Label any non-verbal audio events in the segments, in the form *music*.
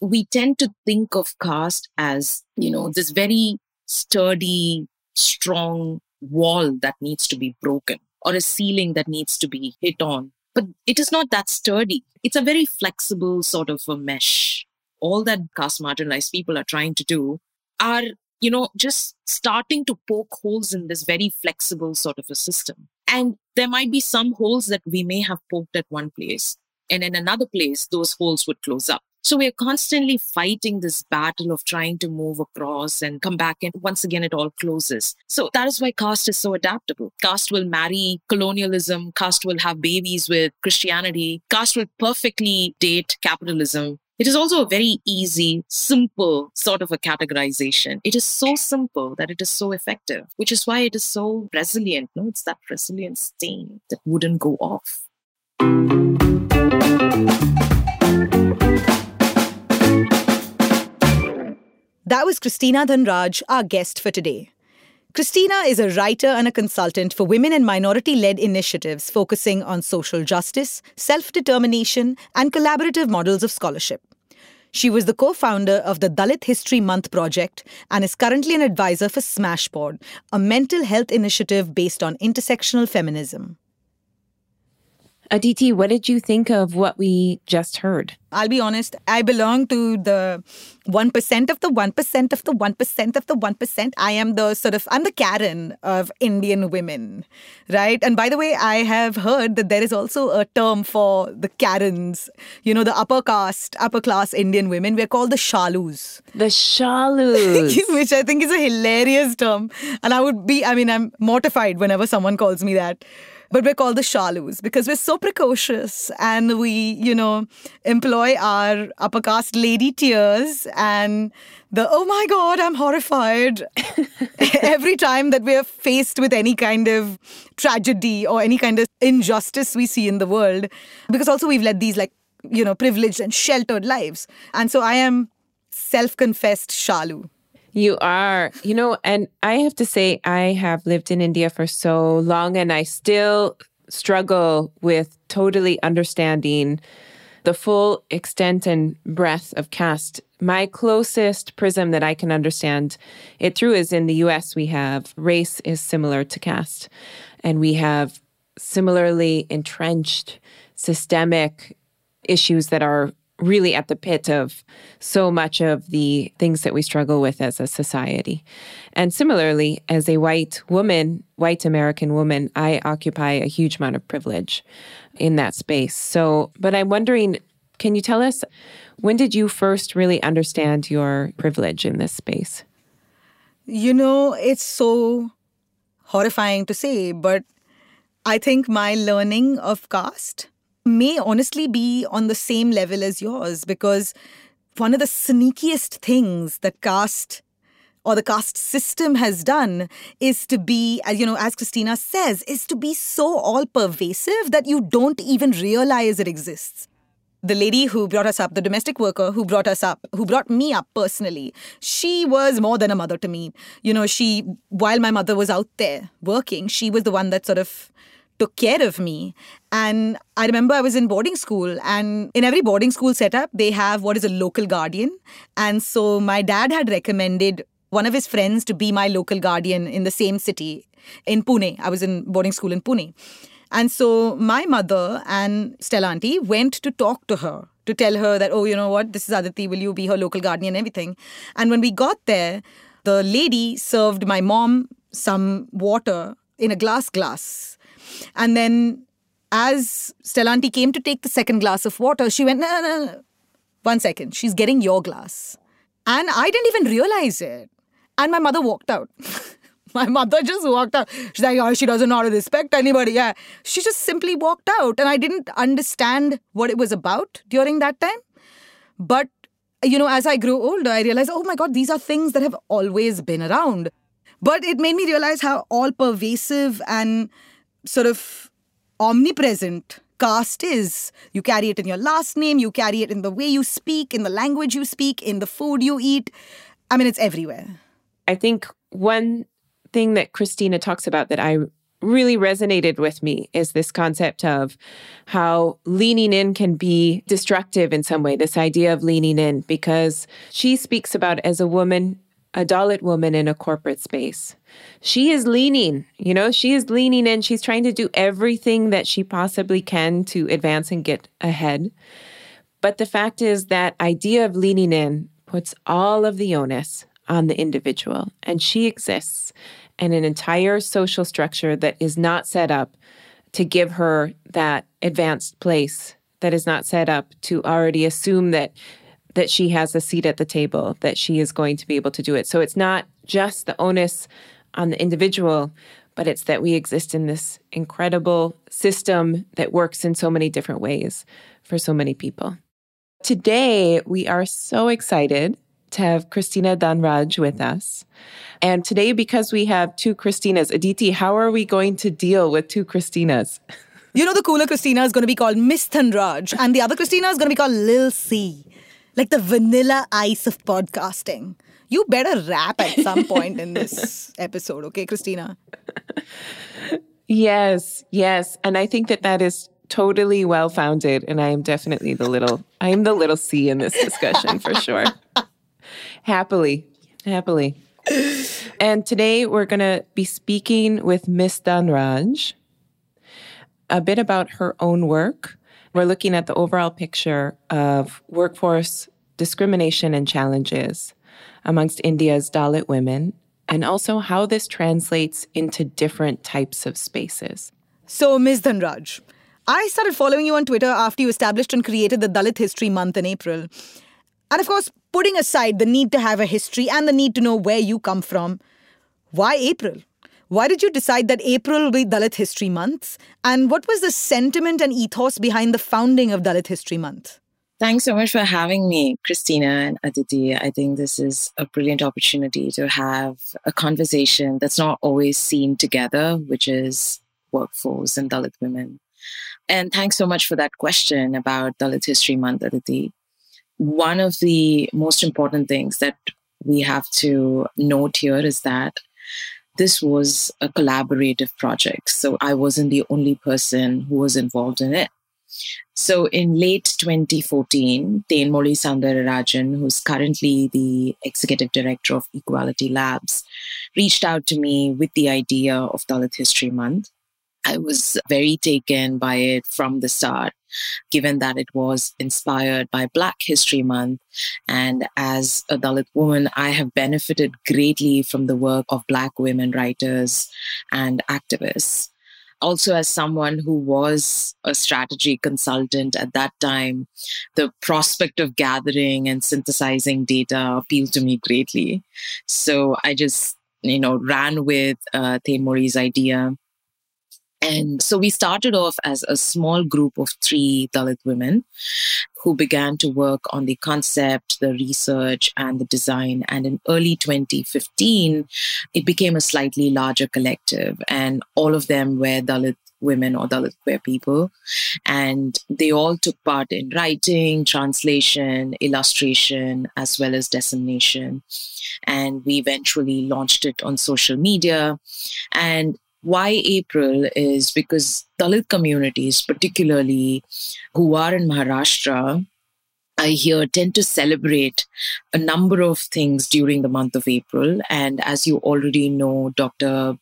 we tend to think of caste as, you know, this very sturdy, strong wall that needs to be broken or a ceiling that needs to be hit on. But it is not that sturdy. It's a very flexible sort of a mesh. All that caste marginalized people are trying to do are, you know, just starting to poke holes in this very flexible sort of a system. And there might be some holes that we may have poked at one place. And in another place, those holes would close up. So we're constantly fighting this battle of trying to move across and come back. And once again, it all closes. So that is why caste is so adaptable. Caste will marry colonialism. Caste will have babies with Christianity. Caste will perfectly date capitalism. It is also a very easy, simple sort of a categorization. It is so simple that it is so effective, which is why it is so resilient. No, it's that resilient stain that wouldn't go off. That was Christina Dhanraj, our guest for today. Christina is a writer and a consultant for women and minority led initiatives focusing on social justice, self determination, and collaborative models of scholarship. She was the co founder of the Dalit History Month project and is currently an advisor for Smashpod, a mental health initiative based on intersectional feminism. Aditi, what did you think of what we just heard? I'll be honest, I belong to the 1% of the 1% of the 1% of the 1%. I am the sort of, I'm the Karen of Indian women, right? And by the way, I have heard that there is also a term for the Karens, you know, the upper caste, upper class Indian women. We're called the Shalus. The Shalus. *laughs* Which I think is a hilarious term. And I would be, I mean, I'm mortified whenever someone calls me that but we're called the Shalus because we're so precocious and we, you know, employ our upper caste lady tears and the, oh my God, I'm horrified *laughs* every time that we're faced with any kind of tragedy or any kind of injustice we see in the world. Because also we've led these like, you know, privileged and sheltered lives. And so I am self confessed Shalu. You are, you know, and I have to say, I have lived in India for so long and I still struggle with totally understanding the full extent and breadth of caste. My closest prism that I can understand it through is in the US, we have race is similar to caste, and we have similarly entrenched systemic issues that are really at the pit of so much of the things that we struggle with as a society. And similarly, as a white woman, white American woman, I occupy a huge amount of privilege in that space. So, but I'm wondering, can you tell us when did you first really understand your privilege in this space? You know, it's so horrifying to say, but I think my learning of caste may honestly be on the same level as yours because one of the sneakiest things that caste or the caste system has done is to be, as you know, as Christina says, is to be so all pervasive that you don't even realize it exists. The lady who brought us up, the domestic worker who brought us up, who brought me up personally, she was more than a mother to me. You know, she, while my mother was out there working, she was the one that sort of took care of me. And I remember I was in boarding school, and in every boarding school setup, they have what is a local guardian. And so my dad had recommended one of his friends to be my local guardian in the same city in Pune. I was in boarding school in Pune. And so my mother and Stella auntie went to talk to her to tell her that, oh, you know what, this is Aditi, will you be her local guardian and everything? And when we got there, the lady served my mom some water in a glass glass and then as Stella auntie came to take the second glass of water, she went, no, no, no, one second, she's getting your glass. And I didn't even realize it. And my mother walked out. *laughs* my mother just walked out. She's like, oh, she doesn't know how to respect anybody. Yeah. She just simply walked out. And I didn't understand what it was about during that time. But, you know, as I grew older, I realized, oh my God, these are things that have always been around. But it made me realize how all pervasive and sort of omnipresent caste is. You carry it in your last name, you carry it in the way you speak, in the language you speak, in the food you eat. I mean, it's everywhere. I think one thing that Christina talks about that I really resonated with me is this concept of how leaning in can be destructive in some way, this idea of leaning in, because she speaks about as a woman, a Dalit woman in a corporate space. She is leaning, you know, she is leaning in. She's trying to do everything that she possibly can to advance and get ahead. But the fact is that idea of leaning in puts all of the onus on the individual, and she exists in an entire social structure that is not set up to give her that advanced place, that is not set up to already assume that that she has a seat at the table, that she is going to be able to do it. So it's not just the onus on the individual, but it's that we exist in this incredible system that works in so many different ways for so many people. Today, we are so excited to have Christina Dhanraj with us. And today, because we have two Christinas, Aditi, how are we going to deal with two Christinas? You know, the cooler Christina is going to be called Miss Dhanraj, and the other Christina is going to be called Lil C, like the vanilla ice of podcasting. You better rap at some point in this *laughs* episode, okay, Christina? Yes, yes. And I think that that is totally well founded. And I am definitely the little, I am the little C in this discussion for sure. *laughs* happily, happily. And today we're going to be speaking with Miss Dhanraj a bit about her own work. We're looking at the overall picture of workforce discrimination and challenges amongst India's Dalit women, and also how this translates into different types of spaces. So, Ms. Dhanraj, I started following you on Twitter after you established and created the Dalit History Month in April. And of course, putting aside the need to have a history and the need to know where you come from, why April? Why did you decide that April will be Dalit History Month? And what was the sentiment and ethos behind the founding of Dalit History Month? Thanks so much for having me, Christina and Aditi. I think this is a brilliant opportunity to have a conversation that's not always seen together, which is workforce and Dalit women. And thanks so much for that question about Dalit History Month, Aditi. One of the most important things that we have to note here is that this was a collaborative project. So I wasn't the only person who was involved in it. So in late 2014, Thenmozhi Soundararajan, who's currently the executive director of Equality Labs, reached out to me with the idea of Dalit History Month. I was very taken by it from the start, given that it was inspired by Black History Month. And as a Dalit woman, I have benefited greatly from the work of Black women writers and activists. Also, as someone who was a strategy consultant at that time, the prospect of gathering and synthesizing data appealed to me greatly. So I just, you know, ran with uh, Thenmozhi's idea and so we started off as a small group of three Dalit women who began to work on the concept, the research, and the design. And in early 2015, it became a slightly larger collective, and all of them were Dalit women or Dalit queer people. And they all took part in writing, translation, illustration, as well as dissemination. And we eventually launched it on social media. And why April is because Dalit communities, particularly who are in Maharashtra, I hear tend to celebrate a number of things during the month of April. And as you already know, Dr.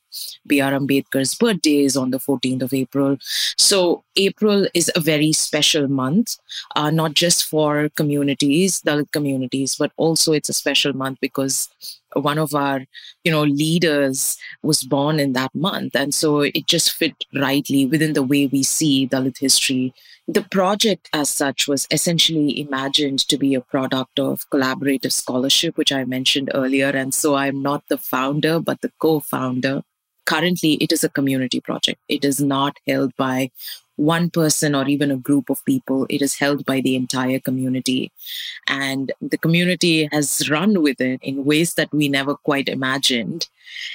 B.R. Ambedkar's birthday is on the 14th of April. So April is a very special month, uh, not just for communities, Dalit communities, but also it's a special month because one of our you know leaders was born in that month. And so it just fit rightly within the way we see dalit history. The project as such was essentially imagined to be a product of collaborative scholarship which i mentioned earlier. And so i'm not the founder but the co-founder currently it is a community project it is not held by one person or even a group of people. It is held by the entire community. And the community has run with it in ways that we never quite imagined.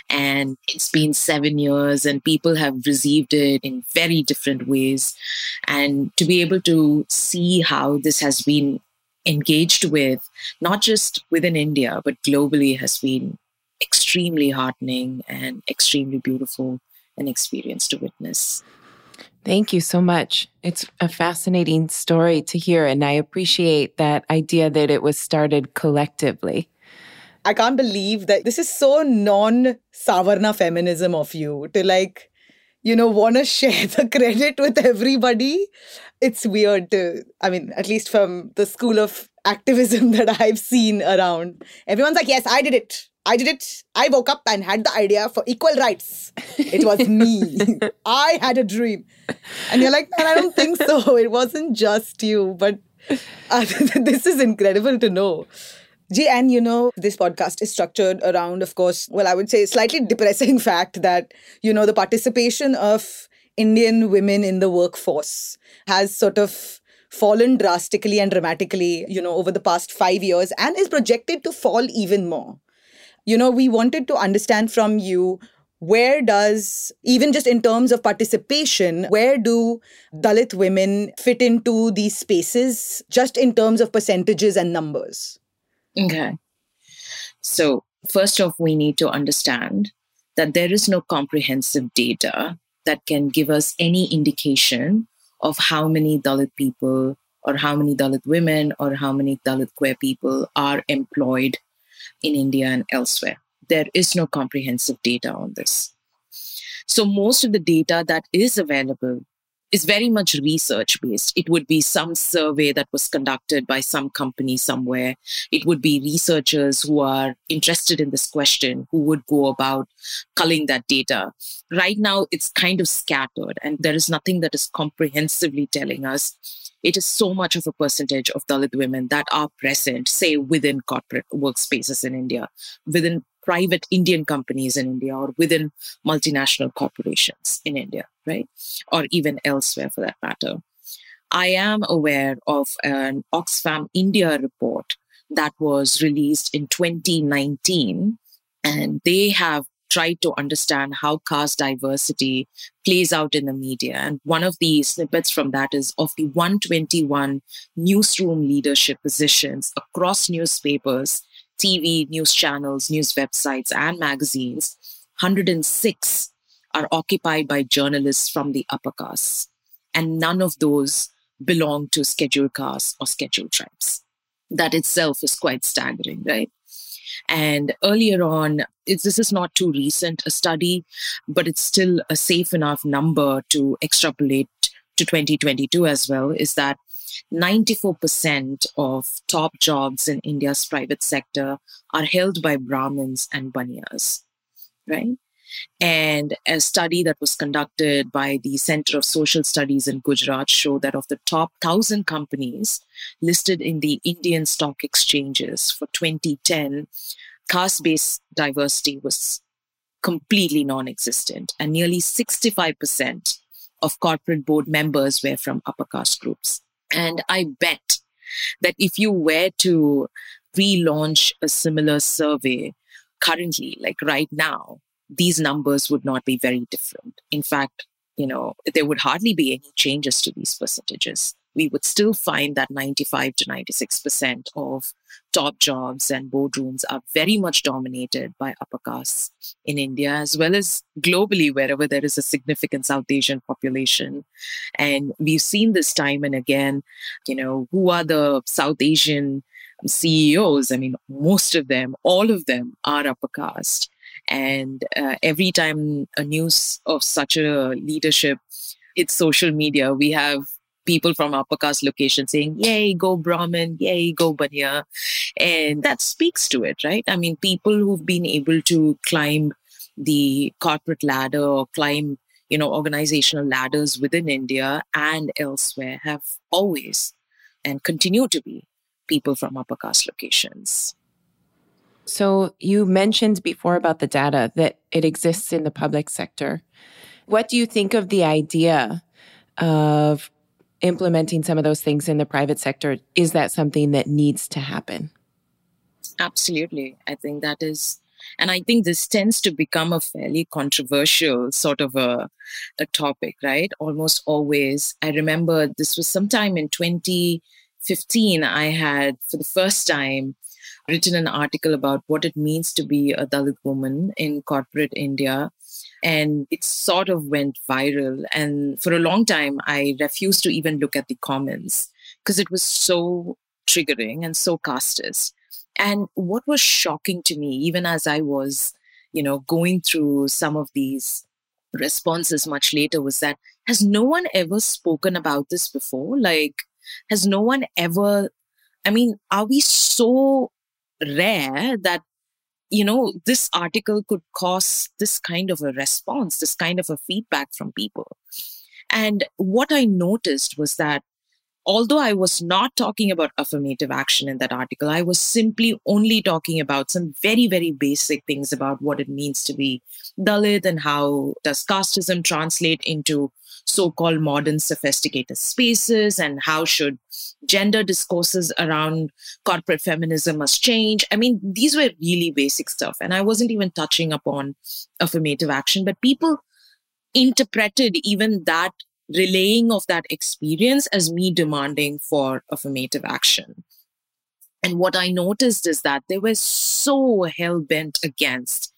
And it's been seven years, and people have received it in very different ways. And to be able to see how this has been engaged with, not just within India, but globally, has been extremely heartening and extremely beautiful an experience to witness. Thank you so much. It's a fascinating story to hear, and I appreciate that idea that it was started collectively. I can't believe that this is so non Savarna feminism of you to like, you know, want to share the credit with everybody. It's weird to, I mean, at least from the school of activism *laughs* that I've seen around, everyone's like, yes, I did it. I did it. I woke up and had the idea for equal rights. It was me. *laughs* I had a dream. And you're like, man, I don't think so. It wasn't just you. But *laughs* uh, this is incredible to know. G, and you know, this podcast is structured around, of course, well, I would say slightly depressing *laughs* fact that, you know, the participation of Indian women in the workforce has sort of fallen drastically and dramatically, you know, over the past five years and is projected to fall even more. You know, we wanted to understand from you where does, even just in terms of participation, where do Dalit women fit into these spaces, just in terms of percentages and numbers? Okay. So, first off, we need to understand that there is no comprehensive data that can give us any indication of how many Dalit people or how many Dalit women or how many Dalit queer people are employed in India and elsewhere. There is no comprehensive data on this. So, most of the data that is available is very much research based. It would be some survey that was conducted by some company somewhere. It would be researchers who are interested in this question who would go about culling that data. Right now, it's kind of scattered and there is nothing that is comprehensively telling us it is so much of a percentage of Dalit women that are present, say, within corporate workspaces in India, within private Indian companies in India or within multinational corporations in India, right? Or even elsewhere for that matter. I am aware of an Oxfam India report that was released in 2019, and they have tried to understand how caste diversity plays out in the media. And one of the snippets from that is of the 121 newsroom leadership positions across newspapers TV, news channels, news websites, and magazines, 106 are occupied by journalists from the upper castes. And none of those belong to scheduled castes or scheduled tribes. That itself is quite staggering, right? And earlier on, this is not too recent a study, but it's still a safe enough number to extrapolate to 2022 as well, is that 94% of top jobs in India's private sector are held by Brahmins and Baniyas, right? And a study that was conducted by the Center of Social Studies in Gujarat showed that of the top 1,000 companies listed in the Indian stock exchanges for 2010, caste based diversity was completely non existent, and nearly 65% of corporate board members were from upper caste groups. And I bet that if you were to relaunch a similar survey currently, like right now, these numbers would not be very different. In fact, you know, there would hardly be any changes to these percentages we would still find that 95 to 96% of top jobs and boardrooms are very much dominated by upper castes in India, as well as globally, wherever there is a significant South Asian population. And we've seen this time and again, you know, who are the South Asian CEOs? I mean, most of them, all of them are upper caste. And uh, every time a news of such a leadership hits social media, we have people from upper caste locations saying, yay, go Brahmin, yay, go Baniya. And that speaks to it, right? I mean, people who've been able to climb the corporate ladder or climb, you know, organizational ladders within India and elsewhere have always and continue to be people from upper caste locations. So you mentioned before about the data that it exists in the public sector. What do you think of the idea of implementing some of those things in the private sector, is that something that needs to happen? Absolutely. I think that is, and I think this tends to become a fairly controversial sort of a, a topic, right? Almost always. I remember this was sometime in 2015, I had for the first time written an article about what it means to be a Dalit woman in corporate India And it sort of went viral. And for a long time, I refused to even look at the comments because it was so triggering and so casteist. And what was shocking to me, even as I was, you know, going through some of these responses much later, was that has no one ever spoken about this before? Like, has no one ever, I mean, are we so rare that you know, this article could cause this kind of a response, this kind of a feedback from people. And what I noticed was that although I was not talking about affirmative action in that article, I was simply only talking about some very, very basic things about what it means to be Dalit and how does casteism translate into so-called modern sophisticated spaces and how should gender discourses around corporate feminism must change. I mean these were really basic stuff and i wasn't even touching upon affirmative action but people interpreted even that relaying of that experience as me demanding for affirmative action. And what i noticed is that they were so hell-bent against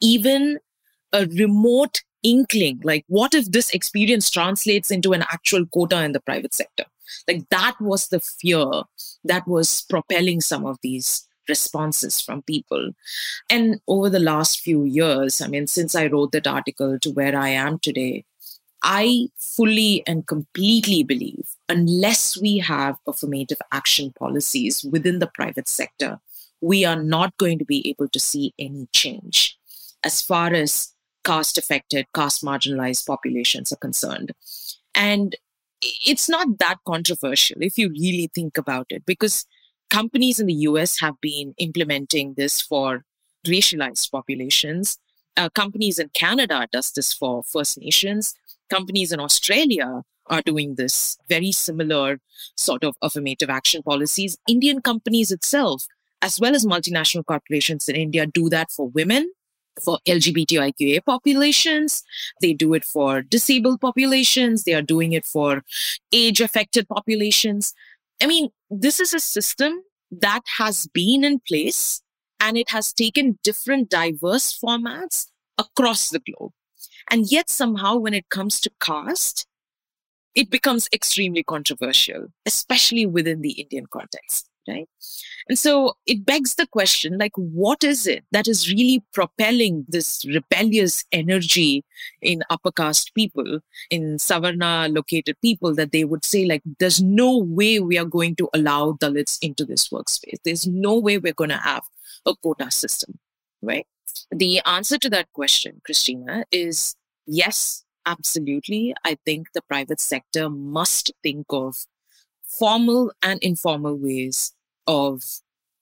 even a remote inkling like what if this experience translates into an actual quota in the private sector? Like that was the fear that was propelling some of these responses from people. And over the last few years i mean since i wrote that article to where i am today i fully and completely believe unless we have affirmative action policies within the private sector we are not going to be able to see any change. As far as caste affected, caste marginalized populations are concerned. And it's not that controversial if you really think about it, because companies in the US have been implementing this for racialized populations. Uh, companies in Canada does this for First Nations. Companies in Australia are doing this very similar sort of affirmative action policies. Indian companies itself, as well as multinational corporations in India, do that for women for LGBTIQA populations. They do it for disabled populations. They are doing it for age affected populations. I mean, this is a system that has been in place and it has taken different diverse formats across the globe. And yet somehow when it comes to caste, it becomes extremely controversial, especially within the Indian context right? And so it begs the question like, what is it that is really propelling this rebellious energy in upper caste people, in Savarna located people, that they would say, like, there's no way we are going to allow Dalits into this workspace. There's no way we're going to have a quota system, right? The answer to that question, Christina, is yes, absolutely. I think the private sector must think of formal and informal ways of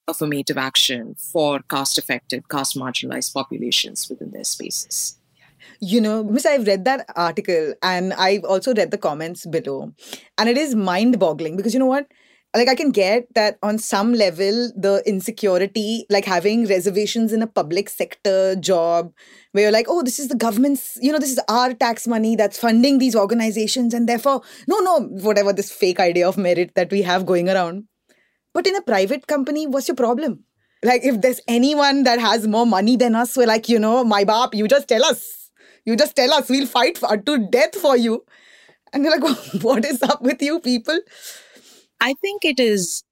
affirmative action for caste affected, caste marginalized populations within their spaces. You know, Miss, I've read that article and I've also read the comments below. And it is mind boggling because you know what? Like, I can get that on some level, the insecurity, like having reservations in a public sector job where you're like, oh, this is the government's, you know, this is our tax money that's funding these organizations. And therefore, no, no, whatever this fake idea of merit that we have going around but in a private company, what's your problem? Like, if there's anyone that has more money than us, we're like, you know, my bap, you just tell us. You just tell us, we'll fight for, to death for you. And you're like, *laughs* what is up with you people? I think it is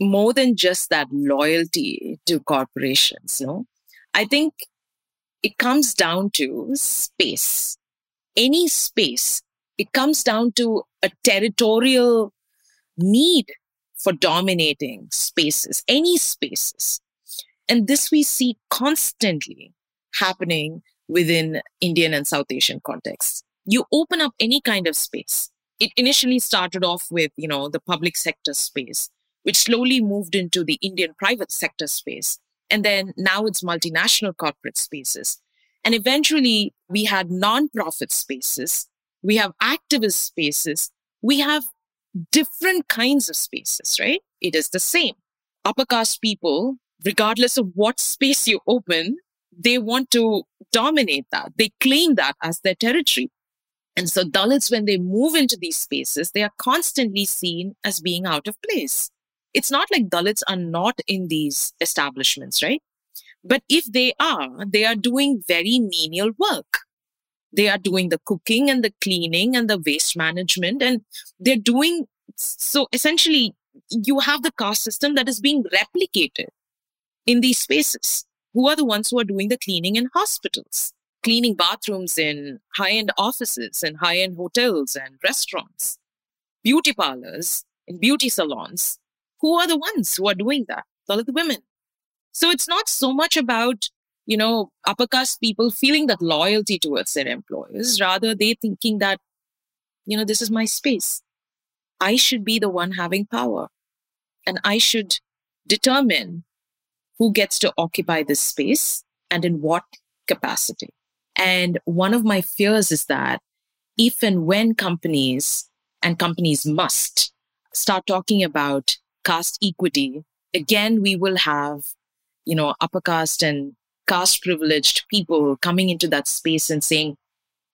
more than just that loyalty to corporations, no? I think it comes down to space. Any space. It comes down to a territorial need for dominating spaces, any spaces. And this we see constantly happening within Indian and South Asian contexts. You open up any kind of space. It initially started off with, you know, the public sector space, which slowly moved into the Indian private sector space. And then now it's multinational corporate spaces. And eventually we had non-profit spaces. We have activist spaces. We have different kinds of spaces, right? It is the same. Upper caste people, regardless of what space you open, they want to dominate that. They claim that as their territory. And so Dalits, when they move into these spaces, they are constantly seen as being out of place. It's not like Dalits are not in these establishments, right? But if they are, they are doing very menial work. They are doing the cooking and the cleaning and the waste management. And they're doing so essentially, you have the caste system that is being replicated in these spaces. Who are the ones who are doing the cleaning in hospitals, cleaning bathrooms in high end offices and high end hotels and restaurants, beauty parlors and beauty salons? Who are the ones who are doing that? All of the women. So it's not so much about you know, upper caste people feeling that loyalty towards their employers. Rather, they thinking that, you know, this is my space. I should be the one having power and I should determine who gets to occupy this space and in what capacity. And one of my fears is that if and when companies and companies must start talking about caste equity, again, we will have, you know, upper caste and caste privileged people coming into that space and saying,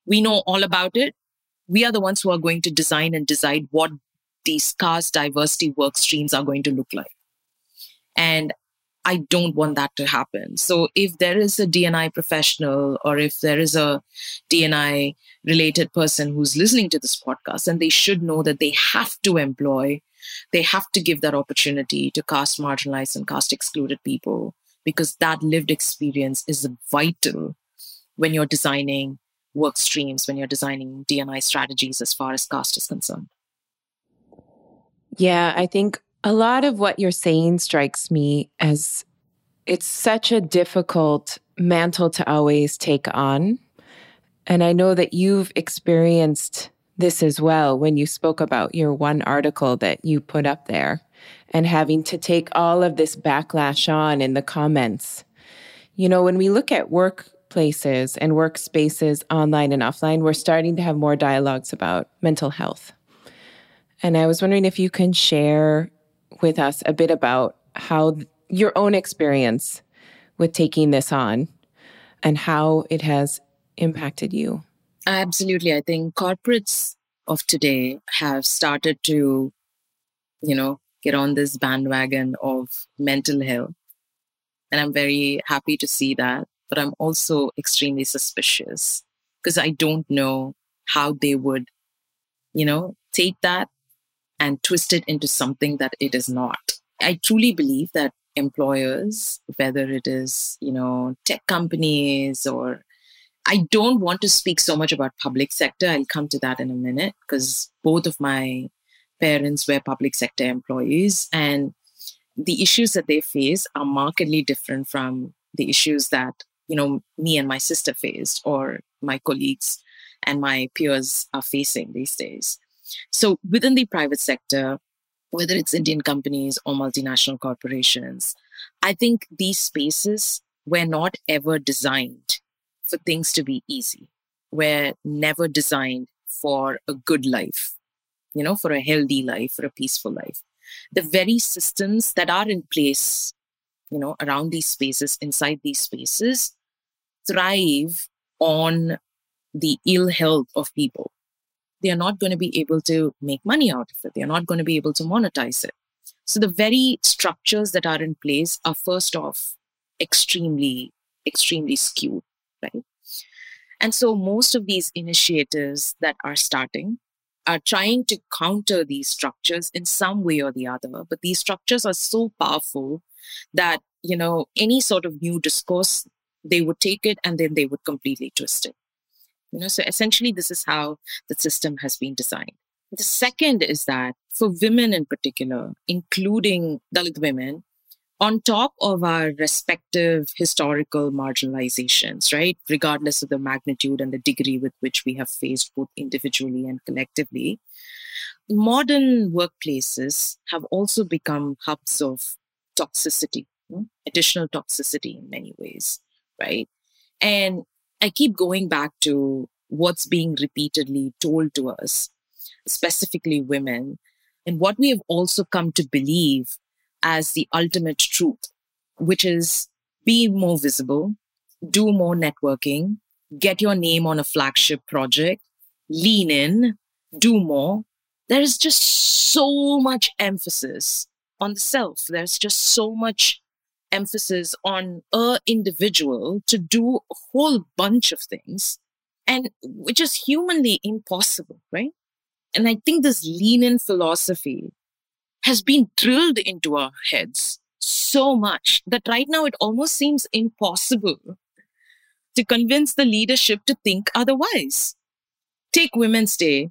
we know all about it. We are the ones who are going to design and decide what these caste diversity work streams are going to look like. And I don't want that to happen. So if there is a DNI professional or if there is a DNI related person who's listening to this podcast, and they should know that they have to employ, they have to give that opportunity to caste marginalized and caste excluded people because that lived experience is vital when you're designing work streams, when you're designing DNI strategies as far as caste is concerned. Yeah, I think a lot of what you're saying strikes me as it's such a difficult mantle to always take on. And I know that you've experienced this as well when you spoke about your one article that you put up there and having to take all of this backlash on in the comments. You know, when we look at workplaces and workspaces online and offline, we're starting to have more dialogues about mental health. And I was wondering if you can share with us a bit about how your own experience with taking this on and how it has impacted you. Absolutely. I think corporates of today have started to, you know, get on this bandwagon of mental health. And I'm very happy to see that. But I'm also extremely suspicious because I don't know how they would, you know, take that and twist it into something that it is not. I truly believe that employers, whether it is, you know, tech companies or I don't want to speak so much about public sector. I'll come to that in a minute because both of my parents were public sector employees and the issues that they face are markedly different from the issues that you know me and my sister faced or my colleagues and my peers are facing these days so within the private sector whether it's indian companies or multinational corporations i think these spaces were not ever designed for things to be easy We're never designed for a good life you know, for a healthy life, for a peaceful life. The very systems that are in place, you know, around these spaces, inside these spaces, thrive on the ill health of people. They are not going to be able to make money out of it. They are not going to be able to monetize it. So the very structures that are in place are first off extremely, extremely skewed, right? And so most of these initiatives that are starting are trying to counter these structures in some way or the other. But these structures are so powerful that, you know, any sort of new discourse, they would take it and then they would completely twist it. You know, so essentially, this is how the system has been designed. The second is that for women in particular, including Dalit women, on top of our respective historical marginalizations, right? Regardless of the magnitude and the degree with which we have faced both individually and collectively, modern workplaces have also become hubs of toxicity, hmm? additional toxicity in many ways, right? And I keep going back to what's being repeatedly told to us, specifically women, and what we have also come to believe as the ultimate truth, which is be more visible, do more networking, get your name on a flagship project, lean in, do more. There is just so much emphasis on the self. There's just so much emphasis on a individual to do a whole bunch of things and which is humanly impossible, right? And I think this lean in philosophy has been drilled into our heads so much that right now it almost seems impossible to convince the leadership to think otherwise. Take Women's Day.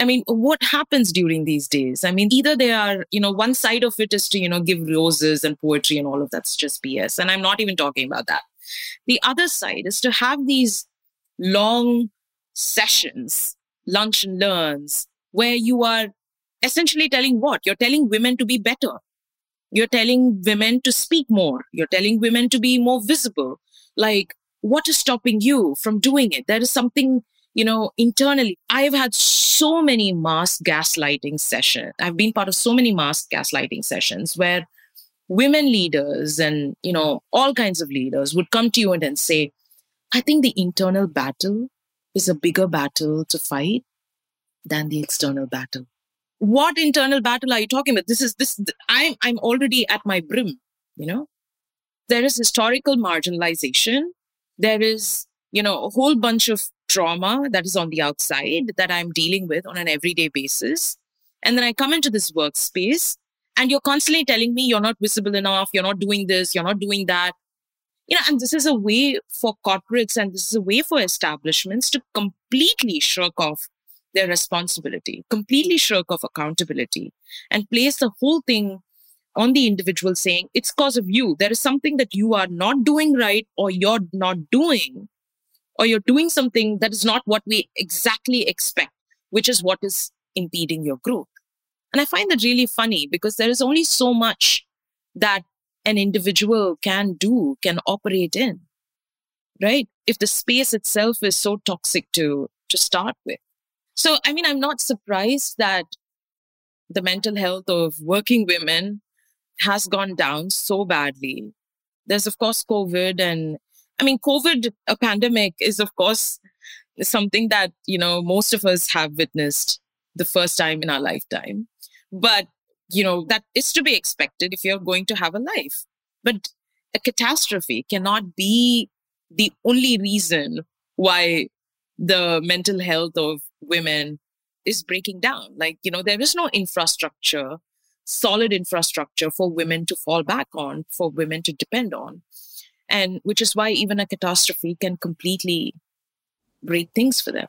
I mean, what happens during these days? I mean, either they are, you know, one side of it is to, you know, give roses and poetry and all of that's just BS. And I'm not even talking about that. The other side is to have these long sessions, lunch and learns, where you are essentially telling what? You're telling women to be better. You're telling women to speak more. You're telling women to be more visible. Like, what is stopping you from doing it? There is something, you know, internally. I've had so many mass gaslighting sessions. I've been part of so many mass gaslighting sessions where women leaders and, you know, all kinds of leaders would come to you and, and say, I think the internal battle is a bigger battle to fight than the external battle. What internal battle are you talking about? This is this I'm I'm already at my brim, you know. There is historical marginalization. There is, you know, a whole bunch of trauma that is on the outside that I'm dealing with on an everyday basis. And then I come into this workspace and you're constantly telling me you're not visible enough, you're not doing this, you're not doing that. You know, and this is a way for corporates and this is a way for establishments to completely shirk off their responsibility, completely shirk off accountability, and place the whole thing on the individual saying, it's because of you. There is something that you are not doing right, or you're not doing, or you're doing something that is not what we exactly expect, which is what is impeding your growth. And I find that really funny because there is only so much that an individual can do, can operate in, right? If the space itself is so toxic to, to start with. So, I mean, I'm not surprised that the mental health of working women has gone down so badly. There's, of course, COVID. And I mean, COVID, a pandemic is, of course, something that, you know, most of us have witnessed the first time in our lifetime. But, you know, that is to be expected if you're going to have a life. But a catastrophe cannot be the only reason why the mental health of women is breaking down. Like, you know, there is no infrastructure, solid infrastructure for women to fall back on, for women to depend on. And which is why even a catastrophe can completely break things for them.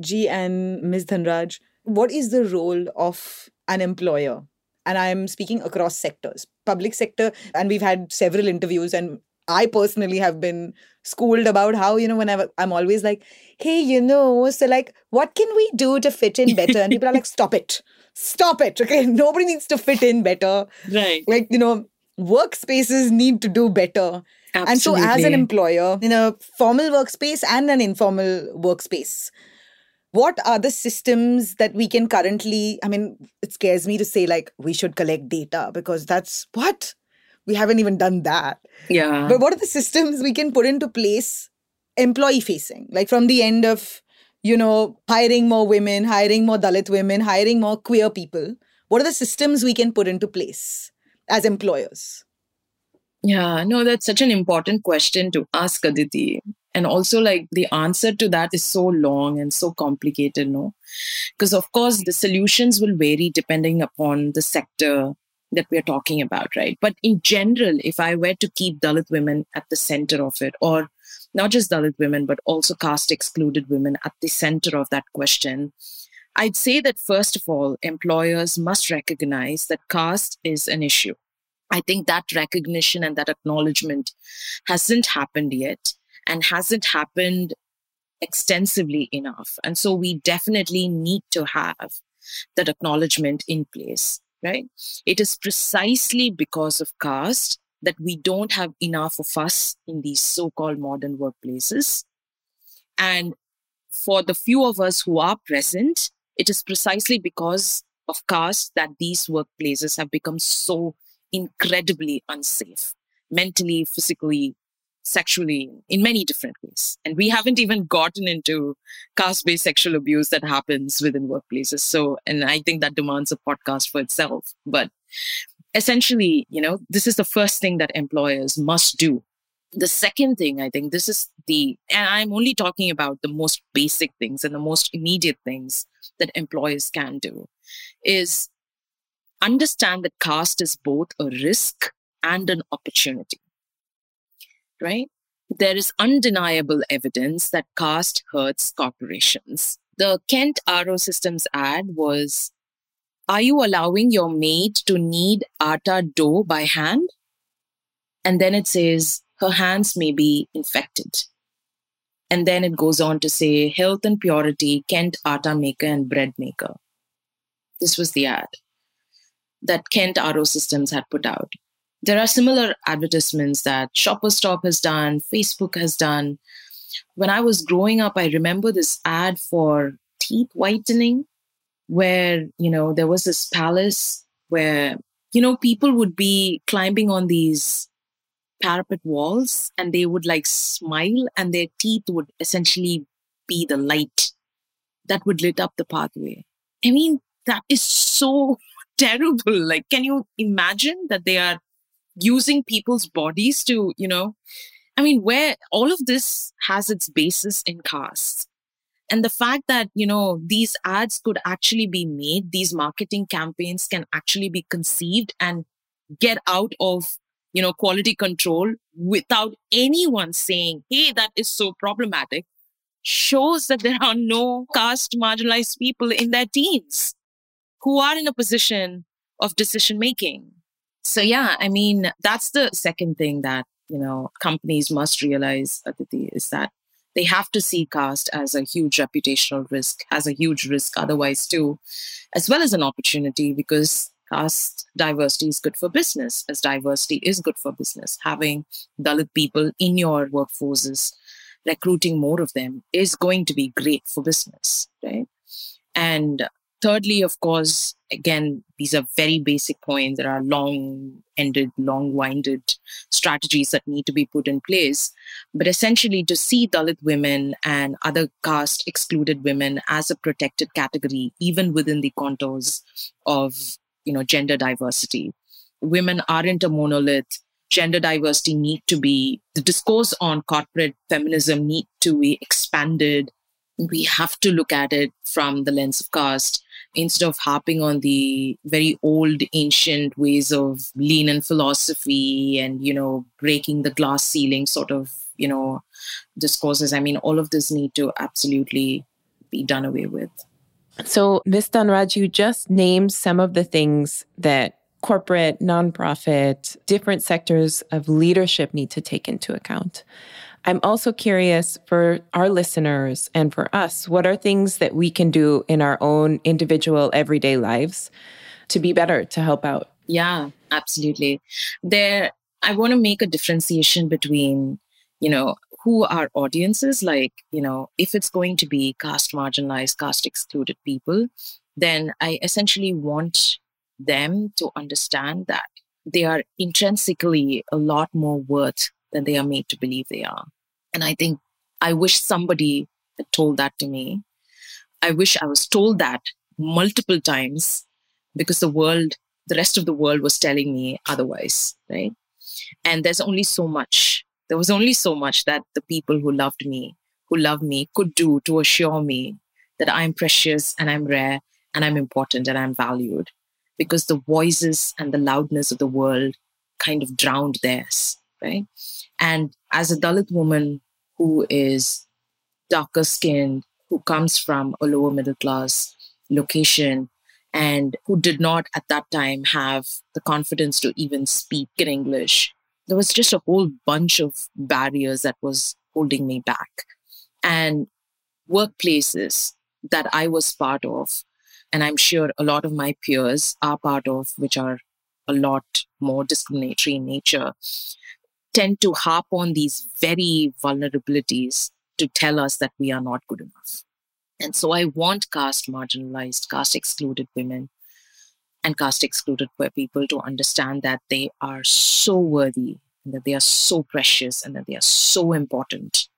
G and Ms. Dhanraj, what is the role of an employer? And I'm speaking across sectors, public sector, and we've had several interviews and I personally have been schooled about how, you know, whenever I'm always like, hey, you know, so like, what can we do to fit in better? And people are like, stop it. Stop it. Okay. *laughs* Nobody needs to fit in better. Right. Like, you know, workspaces need to do better. Absolutely. And so, as an employer in a formal workspace and an informal workspace, what are the systems that we can currently? I mean, it scares me to say, like, we should collect data because that's what? We haven't even done that. Yeah. But what are the systems we can put into place employee facing? Like from the end of, you know, hiring more women, hiring more Dalit women, hiring more queer people. What are the systems we can put into place as employers? Yeah, no, that's such an important question to ask Aditi. And also, like, the answer to that is so long and so complicated, no? Because, of course, the solutions will vary depending upon the sector, that we're talking about, right? But in general, if I were to keep Dalit women at the center of it, or not just Dalit women, but also caste excluded women at the center of that question, I'd say that first of all, employers must recognize that caste is an issue. I think that recognition and that acknowledgement hasn't happened yet and hasn't happened extensively enough. And so we definitely need to have that acknowledgement in place right? It is precisely because of caste that we don't have enough of us in these so called modern workplaces. And for the few of us who are present, it is precisely because of caste that these workplaces have become so incredibly unsafe, mentally, physically, sexually in many different ways. And we haven't even gotten into caste based sexual abuse that happens within workplaces. So, and I think that demands a podcast for itself. But essentially, you know, this is the first thing that employers must do The second thing, I think this is the, and I'm only talking about the most basic things and the most immediate things that employers can do, is understand that caste is both a risk and an opportunity. Right? There is undeniable evidence that caste hurts corporations. The Kent RO Systems ad was Are you allowing your maid to knead atta dough by hand? And then it says, Her hands may be infected. And then it goes on to say, Health and purity, Kent atta maker and bread maker. This was the ad that Kent RO Systems had put out. There are similar advertisements that Shoppers Stop has done, Facebook has done. When I was growing up, I remember this ad for teeth whitening, where, you know, there was this palace where, you know, people would be climbing on these parapet walls and they would like smile and their teeth would essentially be the light that would lit up the pathway. I mean, that is so *laughs* terrible. Like, can you imagine that they are using people's bodies to, you know, I mean, where all of this has its basis in caste. And the fact that, you know, these ads could actually be made, these marketing campaigns can actually be conceived and get out of, you know, quality control without anyone saying, hey, that is so problematic, shows that there are no caste marginalized people in their teens who are in a position of decision making. So yeah, I mean, that's the second thing that, you know, companies must realize, Aditi, is that they have to see caste as a huge reputational risk, as a huge risk otherwise too, as well as an opportunity because caste diversity is good for business, as diversity is good for business. Having Dalit people in your workforces, recruiting more of them is going to be great for business, right? And thirdly, of course, again, these are very basic points. There are long ended, long winded strategies that need to be put in place. But essentially, to see Dalit women and other caste excluded women as a protected category, even within the contours of you know gender diversity. Women aren't a monolith. Gender diversity need to be the discourse on corporate feminism need to be expanded. We have to look at it from the lens of caste instead of harping on the very old ancient ways of Lean In philosophy and you know breaking the glass ceiling sort of you know discourses i mean all of this need to absolutely be done away with. So ms dhanraj you just named some of the things that corporate nonprofit different sectors of leadership need to take into account I'm also curious for our listeners and for us, what are things that we can do in our own individual everyday lives to be better, to help out? Yeah, absolutely. There, I want to make a differentiation between, you know, who our audiences like, you know, if it's going to be caste marginalized, caste excluded people, then I essentially want them to understand that they are intrinsically a lot more worth than they are made to believe they are. And I think I wish somebody had told that to me. I wish I was told that multiple times because the world, the rest of the world was telling me otherwise, right? And there's only so much. There was only so much that the people who loved me, who love me, could do to assure me that I'm precious and I'm rare and I'm important and I'm valued because the voices and the loudness of the world kind of drowned theirs, right? And as a Dalit woman who is darker skinned, who comes from a lower middle class location, and who did not at that time have the confidence to even speak in English, there was just a whole bunch of barriers that was holding me back. And workplaces that I was part of, and I'm sure a lot of my peers are part of, which are a lot more discriminatory in nature, tend to harp on these very vulnerabilities to tell us that we are not good enough. And so I want caste marginalized, caste excluded women and caste excluded people to understand that they are so worthy and that they are so precious and that they are so important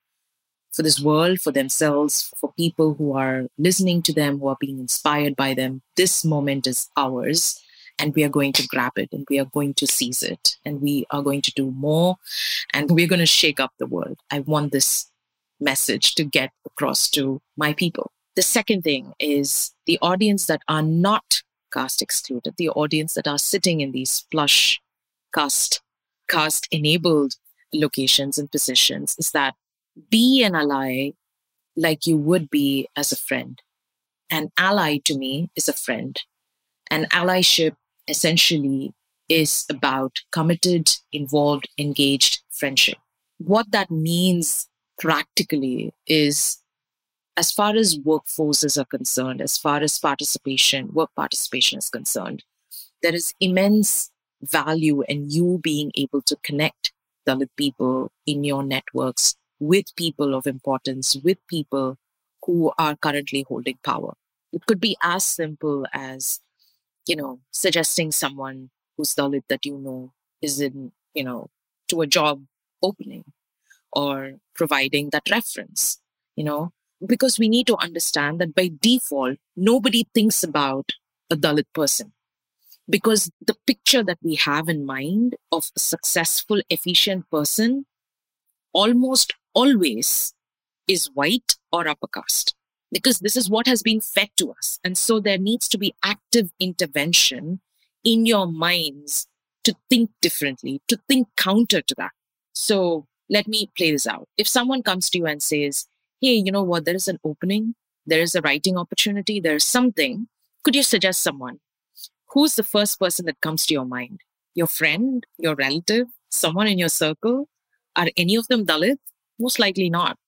for this world, for themselves, for people who are listening to them, who are being inspired by them. This moment is ours. And we are going to grab it and we are going to seize it and we are going to do more and we're going to shake up the world. I want this message to get across to my people. The second thing is the audience that are not caste excluded, the audience that are sitting in these plush caste, caste enabled locations and positions is that be an ally like you would be as a friend. An ally to me is a friend. An allyship essentially is about committed, involved, engaged friendship. What that means practically is as far as workforces are concerned, as far as participation, work participation is concerned, there is immense value in you being able to connect Dalit people in your networks with people of importance, with people who are currently holding power. It could be as simple as, you know, suggesting someone who's Dalit that you know is in, you know, to a job opening or providing that reference, you know, because we need to understand that by default, nobody thinks about a Dalit person. Because the picture that we have in mind of a successful, efficient person almost always is white or upper caste. Because this is what has been fed to us. And so there needs to be active intervention in your minds to think differently, to think counter to that. So let me play this out. If someone comes to you and says, hey, you know what, there is an opening, there is a writing opportunity, there's something, could you suggest someone? Who's the first person that comes to your mind? Your friend, your relative, someone in your circle? Are any of them Dalit? Most likely not.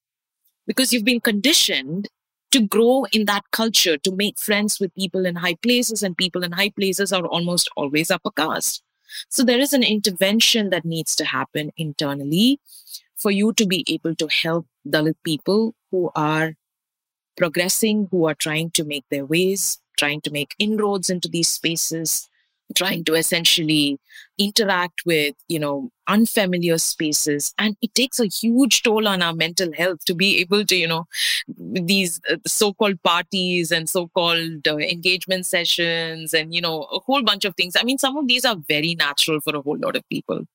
Because you've been conditioned to grow in that culture, to make friends with people in high places, and people in high places are almost always upper caste. So there is an intervention that needs to happen internally for you to be able to help Dalit people who are progressing, who are trying to make their ways, trying to make inroads into these spaces, trying to essentially interact with, you know, unfamiliar spaces. And it takes a huge toll on our mental health to be able to, you know, these uh, so-called parties and so-called uh, engagement sessions and, you know, a whole bunch of things. I mean, some of these are very natural for a whole lot of people.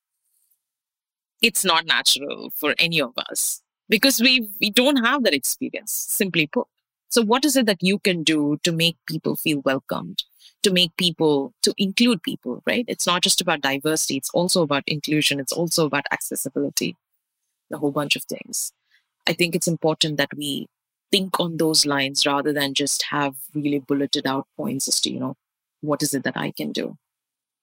It's not natural for any of us because we we don't have that experience simply put so what is it that you can do to make people feel welcomed to make people to include people right? It's not just about diversity it's also about inclusion it's also about accessibility a whole bunch of things. I think it's important that we think on those lines rather than just have really bulleted out points as to you know what is it that i can do.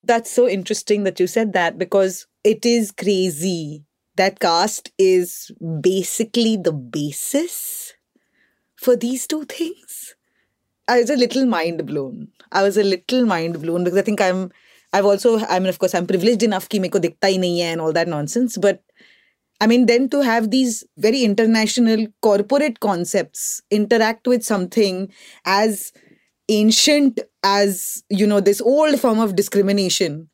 That's so interesting that you said that because it is crazy that caste is basically the basis for these two things. I was a little mind blown. I was a little mind blown because I think I'm I've also I mean of course I'm privileged enough ki meko dikhta hi nahi hai and all that nonsense but I mean then to have these very international corporate concepts interact with something as ancient as you know this old form of discrimination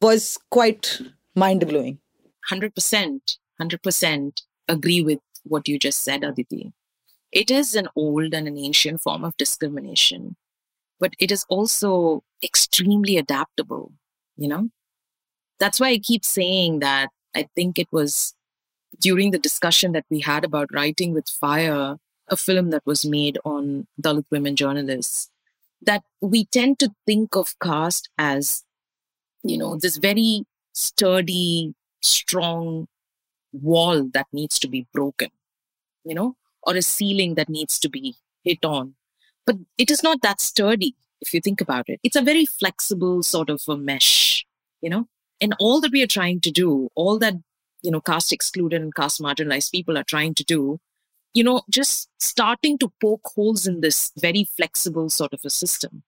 was quite mind blowing 100%, 100% agree with what you just said, Aditi. It is an old and an ancient form of discrimination, but it is also extremely adaptable, you know? That's why I keep saying that I think it was during the discussion that we had about writing with fire, a film that was made on Dalit women journalists, that we tend to think of caste as, you know, this very sturdy, strong wall that needs to be broken, you know, or a ceiling that needs to be hit on. But it is not that sturdy if you think about it. It's a very flexible sort of a mesh, you know, and all that we are trying to do, all that, you know, caste excluded and caste marginalized people are trying to do, you know, just starting to poke holes in this very flexible sort of a system.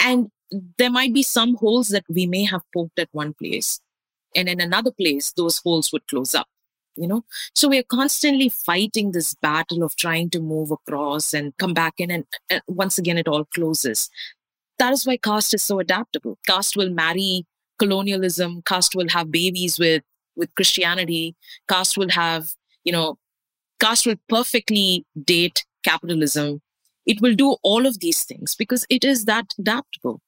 And there might be some holes that we may have poked at one place and in another place those holes would close up you know? So we're constantly fighting this battle of trying to move across and come back in and, and once again it all closes. That is why caste is so adaptable. Caste will marry colonialism. Caste will have babies with with christianity. Caste will have you know caste will perfectly date capitalism. It will do all of these things because it is that adaptable.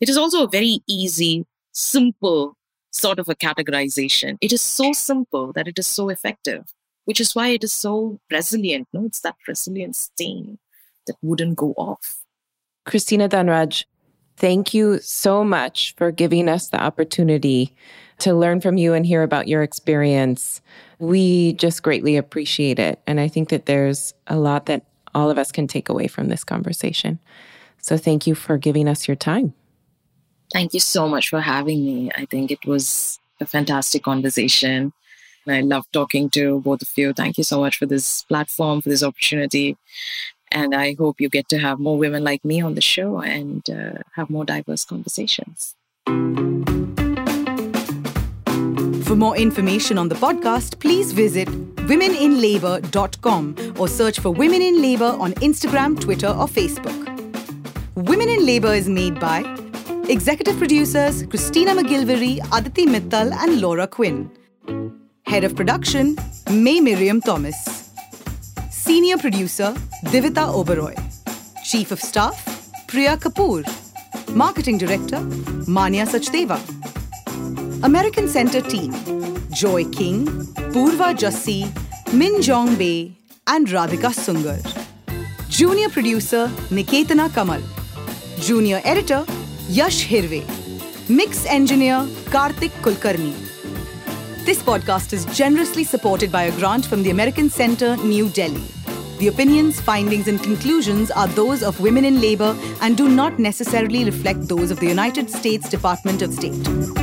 It is also a very easy, simple sort of a categorization. It is so simple that it is so effective, which is why it is so resilient. No, it's that resilient stain that wouldn't go off. Christina Dhanraj, thank you so much for giving us the opportunity to learn from you and hear about your experience. We just greatly appreciate it. And I think that there's a lot that all of us can take away from this conversation. So thank you for giving us your time. Thank you so much for having me. I think it was a fantastic conversation. I love talking to both of you. Thank you so much for this platform, for this opportunity. And I hope you get to have more women like me on the show and uh, have more diverse conversations. For more information on the podcast, please visit womeninlabour.com or search for Women in Labour on Instagram, Twitter, or Facebook. Women in Labour is made by executive producers Christina McGilvery, Aditi Mittal, and Laura Quinn. Head of production, May Miriam Thomas. Senior Producer Divita Oberoi. Chief of Staff Priya Kapoor. Marketing Director Manya Sachdeva. American Center Team Joy King, Purva Jassi, Min Jong Bae, and Radhika Sungar. Junior Producer Niketana Kamal. Junior Editor Yash Hirve. Mix Engineer Karthik Kulkarni. This podcast is generously supported by a grant from the American Center, New Delhi. The opinions, findings, and conclusions are those of Women in Labour and do not necessarily reflect those of the United States Department of State.